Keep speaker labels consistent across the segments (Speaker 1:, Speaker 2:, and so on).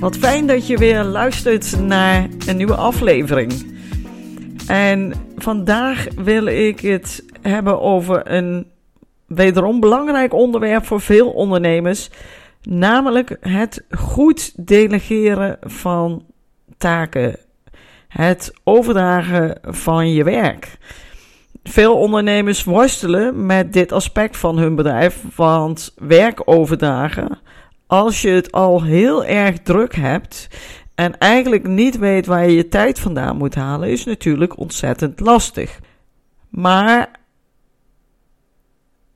Speaker 1: Wat fijn dat je weer luistert naar een nieuwe aflevering. En vandaag wil ik het hebben over een wederom belangrijk onderwerp voor veel ondernemers, namelijk het goed delegeren van taken, het overdragen van je werk. Veel ondernemers worstelen met dit aspect van hun bedrijf, want werk overdragen als je het al heel erg druk hebt en eigenlijk niet weet waar je je tijd vandaan moet halen, is natuurlijk ontzettend lastig. Maar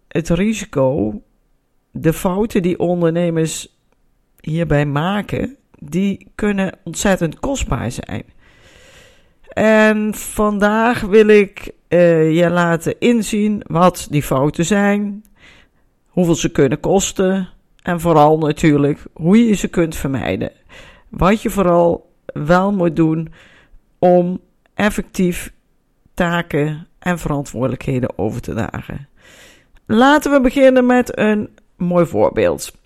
Speaker 1: het risico, de fouten die ondernemers hierbij maken, die kunnen ontzettend kostbaar zijn. En vandaag wil ik uh, je laten inzien wat die fouten zijn, hoeveel ze kunnen kosten en vooral natuurlijk hoe je ze kunt vermijden. Wat je vooral wel moet doen om effectief taken en verantwoordelijkheden over te dragen. Laten we beginnen met een mooi voorbeeld.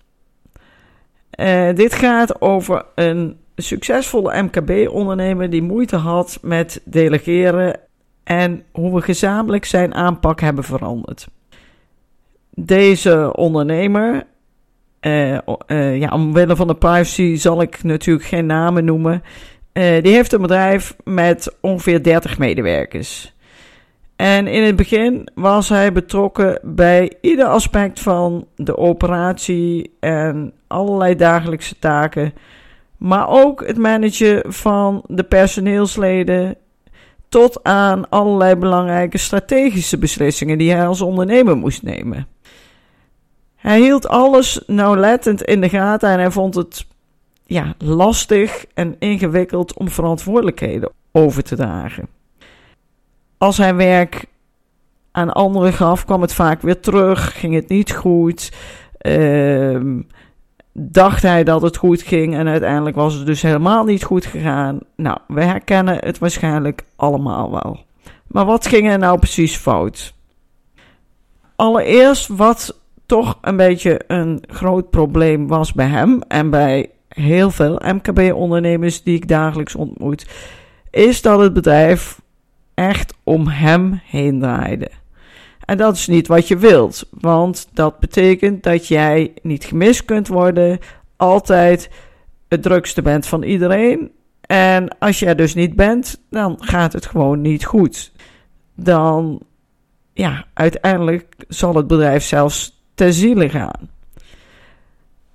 Speaker 1: Uh, dit gaat over een succesvolle MKB-ondernemer die moeite had met delegeren en hoe we gezamenlijk zijn aanpak hebben veranderd. Deze ondernemer uh, ja, omwille van de privacy zal ik natuurlijk geen namen noemen. Uh, die heeft een bedrijf met ongeveer 30 medewerkers. En in het begin was hij betrokken bij ieder aspect van de operatie en allerlei dagelijkse taken. Maar ook het managen van de personeelsleden. Tot aan allerlei belangrijke strategische beslissingen die hij als ondernemer moest nemen. Hij hield alles nauwlettend in de gaten en hij vond het ja, lastig en ingewikkeld om verantwoordelijkheden over te dragen. Als hij werk aan anderen gaf, kwam het vaak weer terug, ging het niet goed. Uh, dacht hij dat het goed ging en uiteindelijk was het dus helemaal niet goed gegaan. Nou, we herkennen het waarschijnlijk allemaal wel. Maar wat ging er nou precies fout? Allereerst, wat toch een beetje een groot probleem was bij hem en bij heel veel MKB-ondernemers die ik dagelijks ontmoet, is dat het bedrijf echt om hem heen draaide. En dat is niet wat je wilt, want dat betekent dat jij niet gemist kunt worden, altijd het drukste bent van iedereen. En als jij dus niet bent, dan gaat het gewoon niet goed. Dan, ja, uiteindelijk zal het bedrijf zelfs ter ziele gaan.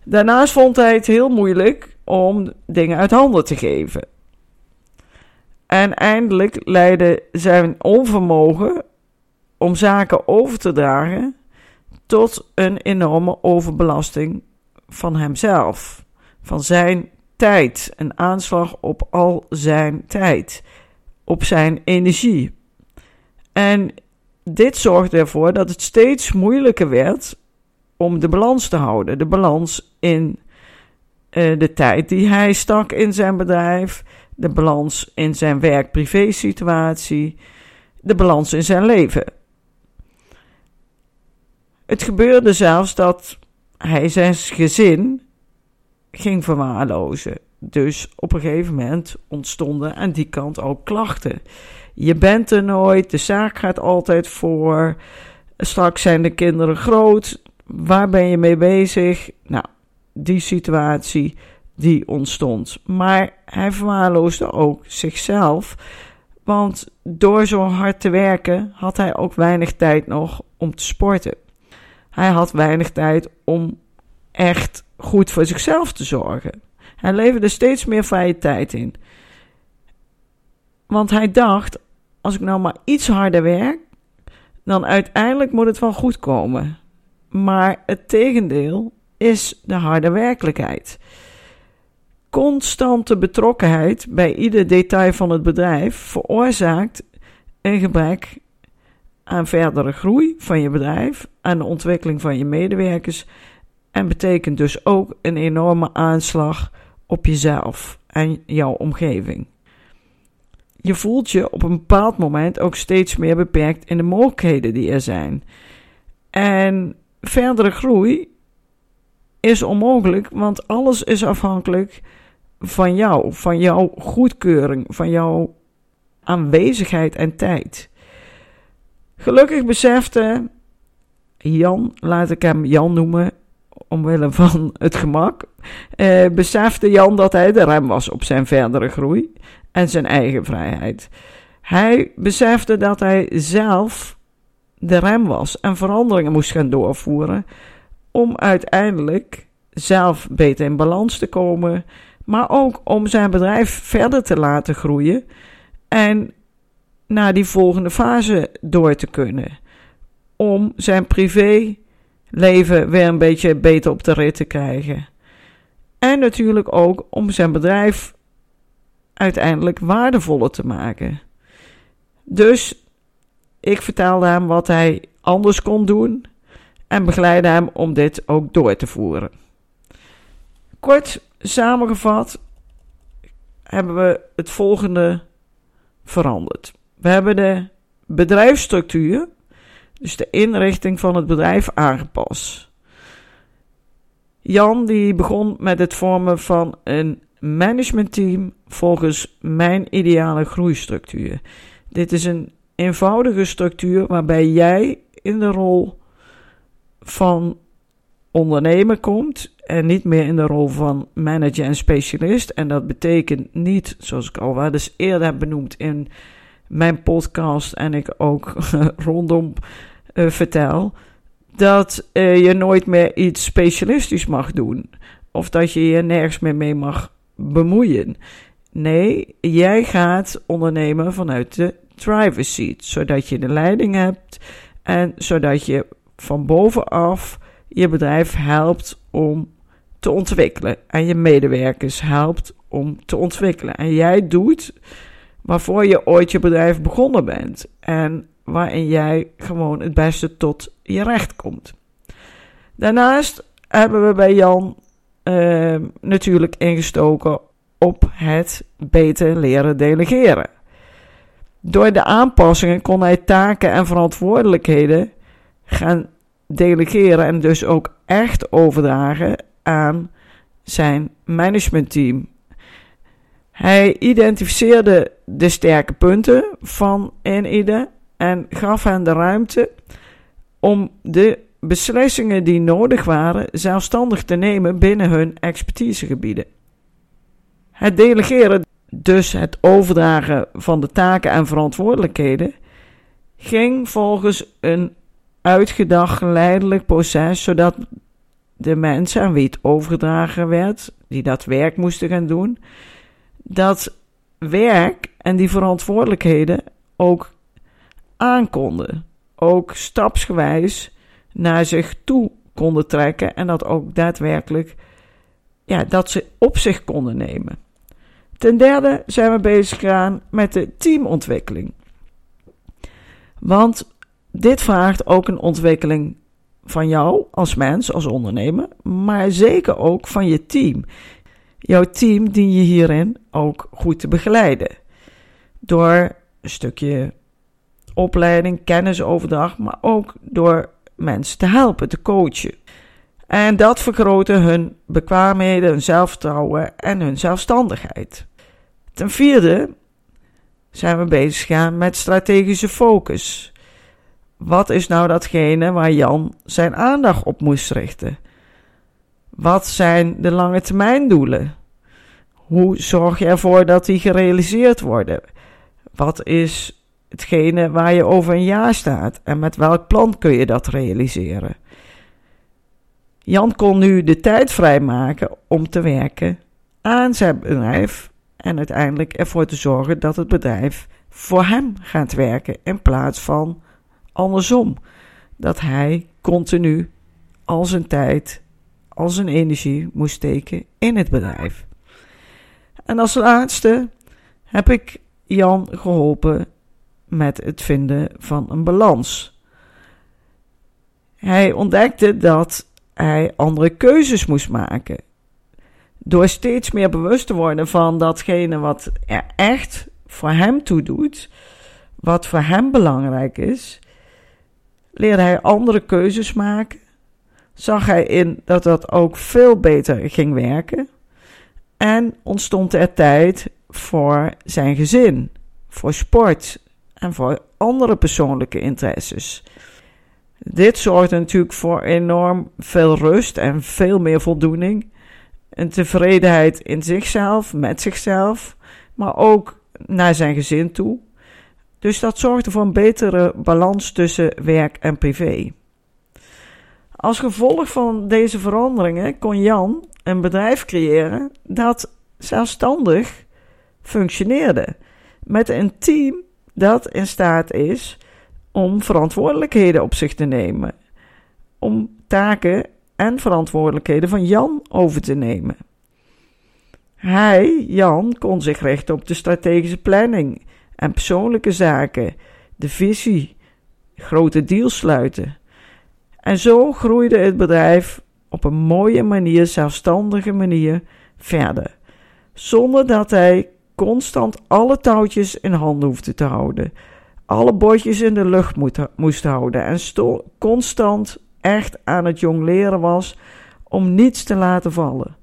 Speaker 1: Daarnaast vond hij het heel moeilijk om dingen uit handen te geven. En eindelijk leidde zijn onvermogen om zaken over te dragen tot een enorme overbelasting van hemzelf, van zijn tijd, een aanslag op al zijn tijd, op zijn energie. En dit zorgde ervoor dat het steeds moeilijker werd om de balans te houden. De balans in uh, de tijd die hij stak in zijn bedrijf, de balans in zijn werk-privé situatie, de balans in zijn leven. Het gebeurde zelfs dat hij zijn gezin ging verwaarlozen. Dus op een gegeven moment ontstonden aan die kant ook klachten. Je bent er nooit, de zaak gaat altijd voor. Straks zijn de kinderen groot, Waar ben je mee bezig? Nou, die situatie die ontstond. Maar hij verwaarloosde ook zichzelf. Want door zo hard te werken had hij ook weinig tijd nog om te sporten. Hij had weinig tijd om echt goed voor zichzelf te zorgen. Hij leverde steeds meer vrije tijd in. Want hij dacht: als ik nou maar iets harder werk, dan uiteindelijk moet het wel goed komen. Maar het tegendeel is de harde werkelijkheid. constante betrokkenheid bij ieder detail van het bedrijf veroorzaakt een gebrek aan verdere groei van je bedrijf, aan de ontwikkeling van je medewerkers en betekent dus ook een enorme aanslag op jezelf en jouw omgeving. Je voelt je op een bepaald moment ook steeds meer beperkt in de mogelijkheden die er zijn. En verdere groei is onmogelijk, want alles is afhankelijk van jou, van jouw goedkeuring, van jouw aanwezigheid en tijd. Gelukkig besefte Jan, laat ik hem Jan noemen, omwille van het gemak, eh, besefte Jan dat hij de rem was op zijn verdere groei en zijn eigen vrijheid. Hij besefte dat hij zelf de rem was en veranderingen moest gaan doorvoeren om uiteindelijk zelf beter in balans te komen, maar ook om zijn bedrijf verder te laten groeien en naar die volgende fase door te kunnen. Om zijn privéleven weer een beetje beter op de rit te krijgen. En natuurlijk ook om zijn bedrijf uiteindelijk waardevoller te maken. Dus ik vertelde hem wat hij anders kon doen en begeleidde hem om dit ook door te voeren. Kort samengevat hebben we het volgende veranderd. We hebben de bedrijfsstructuur, dus de inrichting van het bedrijf, aangepast. Jan die begon met het vormen van een managementteam volgens mijn ideale groeistructuur. Dit is een eenvoudige structuur waarbij jij in de rol van ondernemer komt en niet meer in de rol van manager en specialist. En dat betekent niet, zoals ik al wel eens eerder heb benoemd in mijn podcast en ik ook rondom uh, vertel, dat uh, je nooit meer iets specialistisch mag doen. Of dat je je nergens meer mee mag bemoeien. Nee, jij gaat ondernemen vanuit de driver's seat, zodat je de leiding hebt en zodat je van bovenaf je bedrijf helpt om te ontwikkelen en je medewerkers helpt om te ontwikkelen. En jij doet waarvoor je ooit je bedrijf begonnen bent en waarin jij gewoon het beste tot je recht komt. Daarnaast hebben we bij Jan uh, natuurlijk ingestoken op het beter leren delegeren. Door de aanpassingen kon hij taken en verantwoordelijkheden gaan delegeren en dus ook echt overdragen aan zijn managementteam. Hij identificeerde de sterke punten van een ieder en gaf hen de ruimte om de beslissingen die nodig waren zelfstandig te nemen binnen hun expertisegebieden. Het delegeren, dus het overdragen van de taken en verantwoordelijkheden, ging volgens een uitgedacht geleidelijk proces, zodat de mensen aan wie het overgedragen werd, die dat werk moesten gaan doen, dat werk en die verantwoordelijkheden ook aankonden. Ook stapsgewijs naar zich toe konden trekken en dat ook daadwerkelijk ja, dat ze op zich konden nemen. Ten derde zijn we bezig gegaan met de teamontwikkeling. Want dit vraagt ook een ontwikkeling van jou als mens, als ondernemer, maar zeker ook van je team. Jouw team dien je hierin ook goed te begeleiden. Door een stukje opleiding, kennisoverdracht, maar ook door mensen te helpen, te coachen. En dat vergroten hun bekwaamheden, hun zelfvertrouwen en hun zelfstandigheid. Ten vierde zijn we bezig met strategische focus. Wat is nou datgene waar Jan zijn aandacht op moest richten? Wat zijn de lange termijn doelen? Hoe zorg je ervoor dat die gerealiseerd worden? Wat is hetgene waar je over een jaar staat en met welk plan kun je dat realiseren? Jan kon nu de tijd vrijmaken om te werken aan zijn bedrijf en uiteindelijk ervoor te zorgen dat het bedrijf voor hem gaat werken in plaats van andersom. Dat hij continu al zijn tijd, al zijn energie moest steken in het bedrijf. En als laatste heb ik Jan geholpen met het vinden van een balans. Hij ontdekte dat hij andere keuzes moest maken. Door steeds meer bewust te worden van datgene wat er echt voor hem toe doet, wat voor hem belangrijk is, leerde hij andere keuzes maken. Zag hij in dat dat ook veel beter ging werken. En ontstond er tijd voor zijn gezin, voor sport en voor andere persoonlijke interesses. Dit zorgt natuurlijk voor enorm veel rust en veel meer voldoening. Een tevredenheid in zichzelf, met zichzelf, maar ook naar zijn gezin toe. Dus dat zorgde voor een betere balans tussen werk en privé. Als gevolg van deze veranderingen kon Jan een bedrijf creëren dat zelfstandig functioneerde. Met een team dat in staat is om verantwoordelijkheden op zich te nemen. Om taken en verantwoordelijkheden van Jan over te nemen. Hij, Jan, kon zich richten op de strategische planning en persoonlijke zaken, de visie, grote deals sluiten. En zo groeide het bedrijf op een mooie manier, zelfstandige manier verder. Zonder dat hij constant alle touwtjes in handen hoefde te houden. Alle bordjes in de lucht moest houden. En constant echt aan het jong leren was om niets te laten vallen.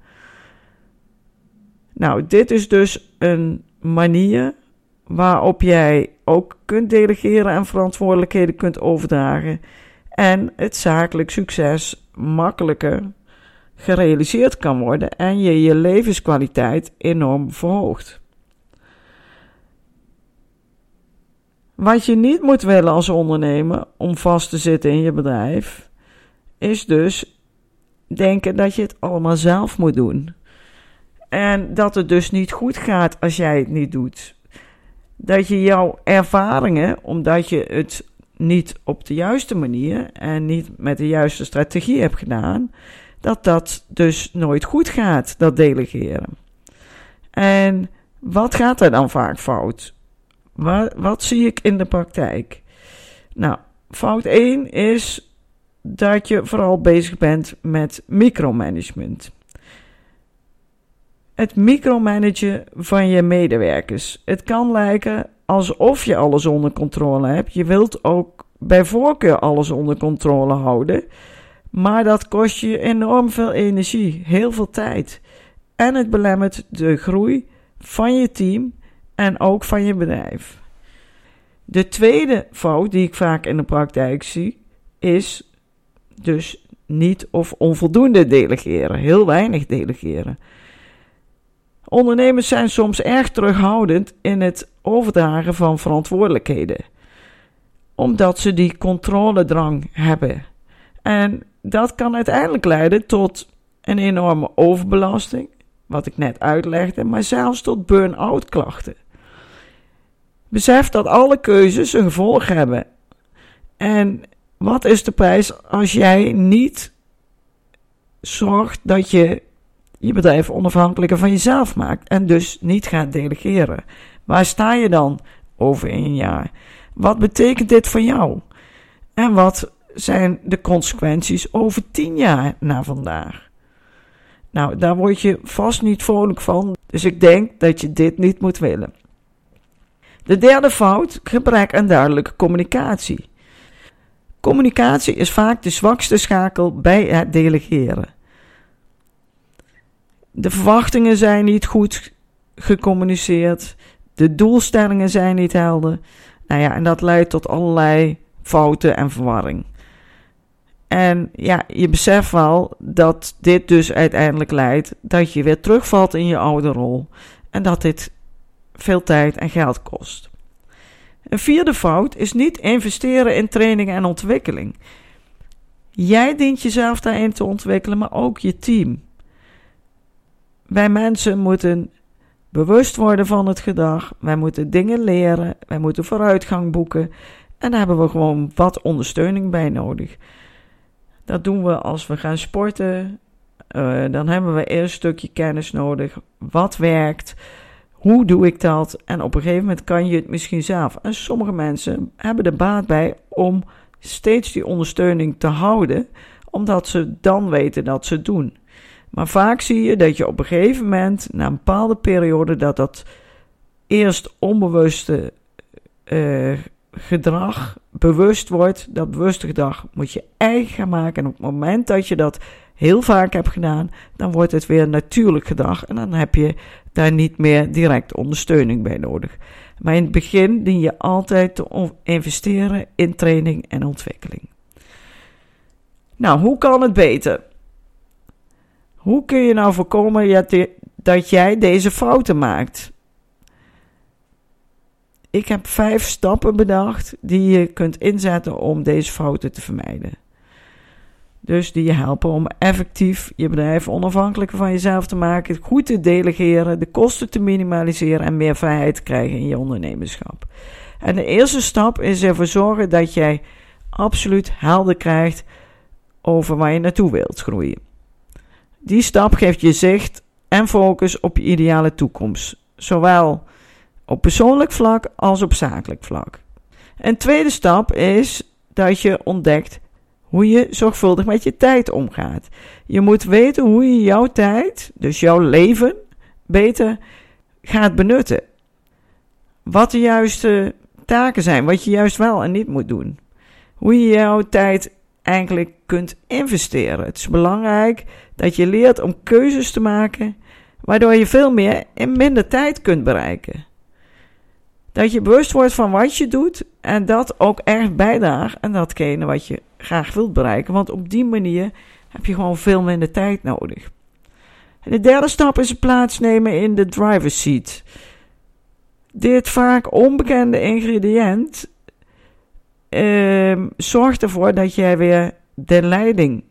Speaker 1: Nou, dit is dus een manier waarop jij ook kunt delegeren en verantwoordelijkheden kunt overdragen. En het zakelijk succes makkelijker gerealiseerd kan worden en je je levenskwaliteit enorm verhoogt. Wat je niet moet willen als ondernemer om vast te zitten in je bedrijf, is dus denken dat je het allemaal zelf moet doen. En dat het dus niet goed gaat als jij het niet doet. Dat je jouw ervaringen, omdat je het niet op de juiste manier en niet met de juiste strategie hebt gedaan, dat dat dus nooit goed gaat, dat delegeren. En wat gaat er dan vaak fout? Wat, wat zie ik in de praktijk? Nou, fout 1 is dat je vooral bezig bent met micromanagement. Het micromanagen van je medewerkers. Het kan lijken alsof je alles onder controle hebt. Je wilt ook bij voorkeur alles onder controle houden. Maar dat kost je enorm veel energie, heel veel tijd. En het belemmert de groei van je team en ook van je bedrijf. De tweede fout die ik vaak in de praktijk zie, is dus niet of onvoldoende delegeren, heel weinig delegeren. Ondernemers zijn soms erg terughoudend in het overdragen van verantwoordelijkheden, omdat ze die controledrang hebben. En dat kan uiteindelijk leiden tot een enorme overbelasting, wat ik net uitlegde, maar zelfs tot burn-out klachten. Besef dat alle keuzes een gevolg hebben. En wat is de prijs als jij niet zorgt dat je je bedrijf onafhankelijker van jezelf maakt en dus niet gaat delegeren? Waar sta je dan over een jaar? Wat betekent dit voor jou? En wat zijn de consequenties over tien jaar na vandaag? Nou, daar word je vast niet vrolijk van, dus ik denk dat je dit niet moet willen. De derde fout, gebrek aan duidelijke communicatie. Communicatie is vaak de zwakste schakel bij het delegeren. De verwachtingen zijn niet goed gecommuniceerd, de doelstellingen zijn niet helder. Nou ja, en dat leidt tot allerlei fouten en verwarring. En ja, je beseft wel dat dit dus uiteindelijk leidt dat je weer terugvalt in je oude rol. En dat dit veel tijd en geld kost. Een vierde fout is niet investeren in training en ontwikkeling. Jij dient jezelf daarin te ontwikkelen, maar ook je team. Wij mensen moeten bewust worden van het gedrag. Wij moeten dingen leren. Wij moeten vooruitgang boeken. En daar hebben we gewoon wat ondersteuning bij nodig. Dat doen we als we gaan sporten, Uh, dan hebben we eerst een stukje kennis nodig. Wat werkt? Hoe doe ik dat? En op een gegeven moment kan je het misschien zelf. En sommige mensen hebben er baat bij om steeds die ondersteuning te houden, omdat ze dan weten dat ze het doen. Maar vaak zie je dat je op een gegeven moment, na een bepaalde periode, dat dat eerst onbewuste uh, gedrag bewust wordt. Dat bewuste gedrag moet je eigen gaan maken. En op het moment dat je dat heel vaak hebt gedaan, dan wordt het weer natuurlijk gedrag. En dan heb je daar niet meer direct ondersteuning bij nodig. Maar in het begin dien je altijd te investeren in training en ontwikkeling. Nou, hoe kan het beter? Hoe kun je nou voorkomen dat jij deze fouten maakt? Ik heb vijf stappen bedacht die je kunt inzetten om deze fouten te vermijden. Dus die je helpen om effectief je bedrijf onafhankelijker van jezelf te maken, goed te delegeren, de kosten te minimaliseren en meer vrijheid te krijgen in je ondernemerschap. En de eerste stap is ervoor zorgen dat jij absoluut helder krijgt over waar je naartoe wilt groeien. Die stap geeft je zicht en focus op je ideale toekomst, zowel op persoonlijk vlak als op zakelijk vlak. Een tweede stap is dat je ontdekt hoe je zorgvuldig met je tijd omgaat. Je moet weten hoe je jouw tijd, dus jouw leven, beter gaat benutten. Wat de juiste taken zijn, wat je juist wel en niet moet doen. Hoe je jouw tijd eigenlijk kunt investeren. Het is belangrijk dat je leert om keuzes te maken, waardoor je veel meer in minder tijd kunt bereiken. Dat je bewust wordt van wat je doet en dat ook echt bijdraagt aan datgene wat je graag wilt bereiken. Want op die manier heb je gewoon veel minder tijd nodig. En de derde stap is plaatsnemen in de driver's seat. Dit vaak onbekende ingrediënt uh, zorgt ervoor dat jij weer de leiding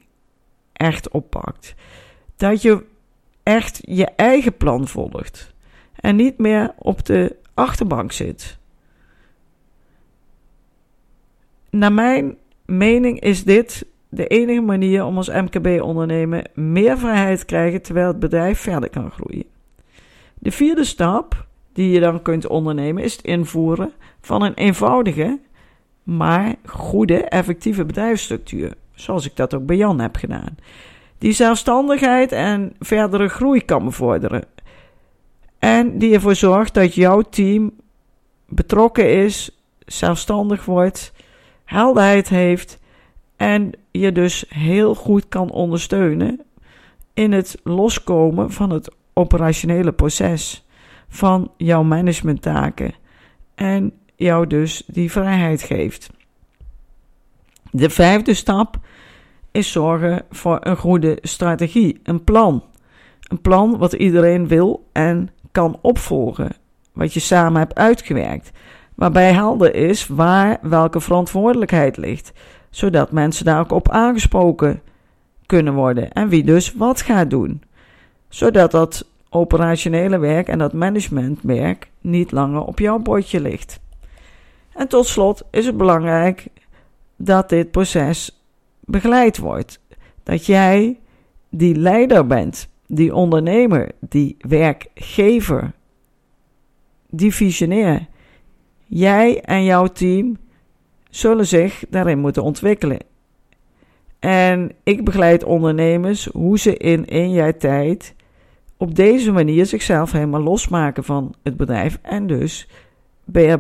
Speaker 1: echt oppakt. Dat je echt je eigen plan volgt. En niet meer op de achterbank zit. Naar mijn mening is dit de enige manier om als MKB-ondernemer meer vrijheid te krijgen terwijl het bedrijf verder kan groeien. De vierde stap die je dan kunt ondernemen is het invoeren van een eenvoudige, maar goede, effectieve bedrijfsstructuur, zoals ik dat ook bij Jan heb gedaan. Die zelfstandigheid en verdere groei kan bevorderen. En die ervoor zorgt dat jouw team betrokken is, zelfstandig wordt, helderheid heeft en je dus heel goed kan ondersteunen in het loskomen van het operationele proces van jouw managementtaken en jou dus die vrijheid geeft. De vijfde stap is zorgen voor een goede strategie, een plan. Een plan wat iedereen wil en kan opvolgen, wat je samen hebt uitgewerkt, waarbij helder is waar welke verantwoordelijkheid ligt, zodat mensen daar ook op aangesproken kunnen worden en wie dus wat gaat doen, zodat dat operationele werk en dat managementwerk niet langer op jouw bordje ligt. En tot slot is het belangrijk dat dit proces begeleid wordt. Dat jij die leider bent die ondernemer, die werkgever, die visionair. Jij en jouw team zullen zich daarin moeten ontwikkelen. En ik begeleid ondernemers hoe ze in één jaar tijd op deze manier zichzelf helemaal losmaken van het bedrijf en dus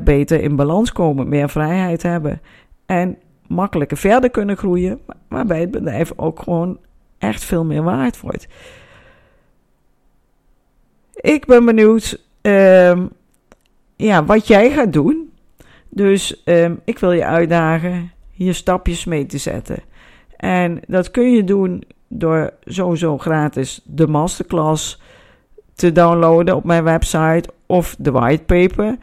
Speaker 1: beter in balans komen, meer vrijheid hebben en makkelijker verder kunnen groeien, waarbij het bedrijf ook gewoon echt veel meer waard wordt. Ik ben benieuwd uh, ja, wat jij gaat doen. Dus uh, ik wil je uitdagen hier stapjes mee te zetten. En dat kun je doen door sowieso gratis de masterclass te downloaden op mijn website of de whitepaper.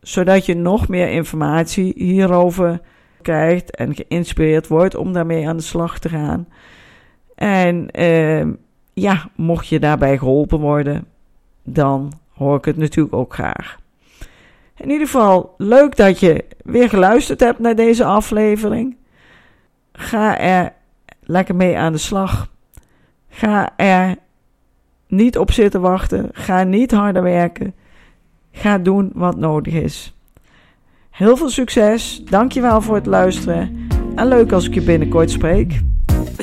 Speaker 1: Zodat je nog meer informatie hierover krijgt en geïnspireerd wordt om daarmee aan de slag te gaan. En uh, ja, mocht je daarbij geholpen worden, dan hoor ik het natuurlijk ook graag. In ieder geval, leuk dat je weer geluisterd hebt naar deze aflevering. Ga er lekker mee aan de slag. Ga er niet op zitten wachten. Ga niet harder werken. Ga doen wat nodig is. Heel veel succes. Dankjewel voor het luisteren. En leuk als ik je binnenkort spreek.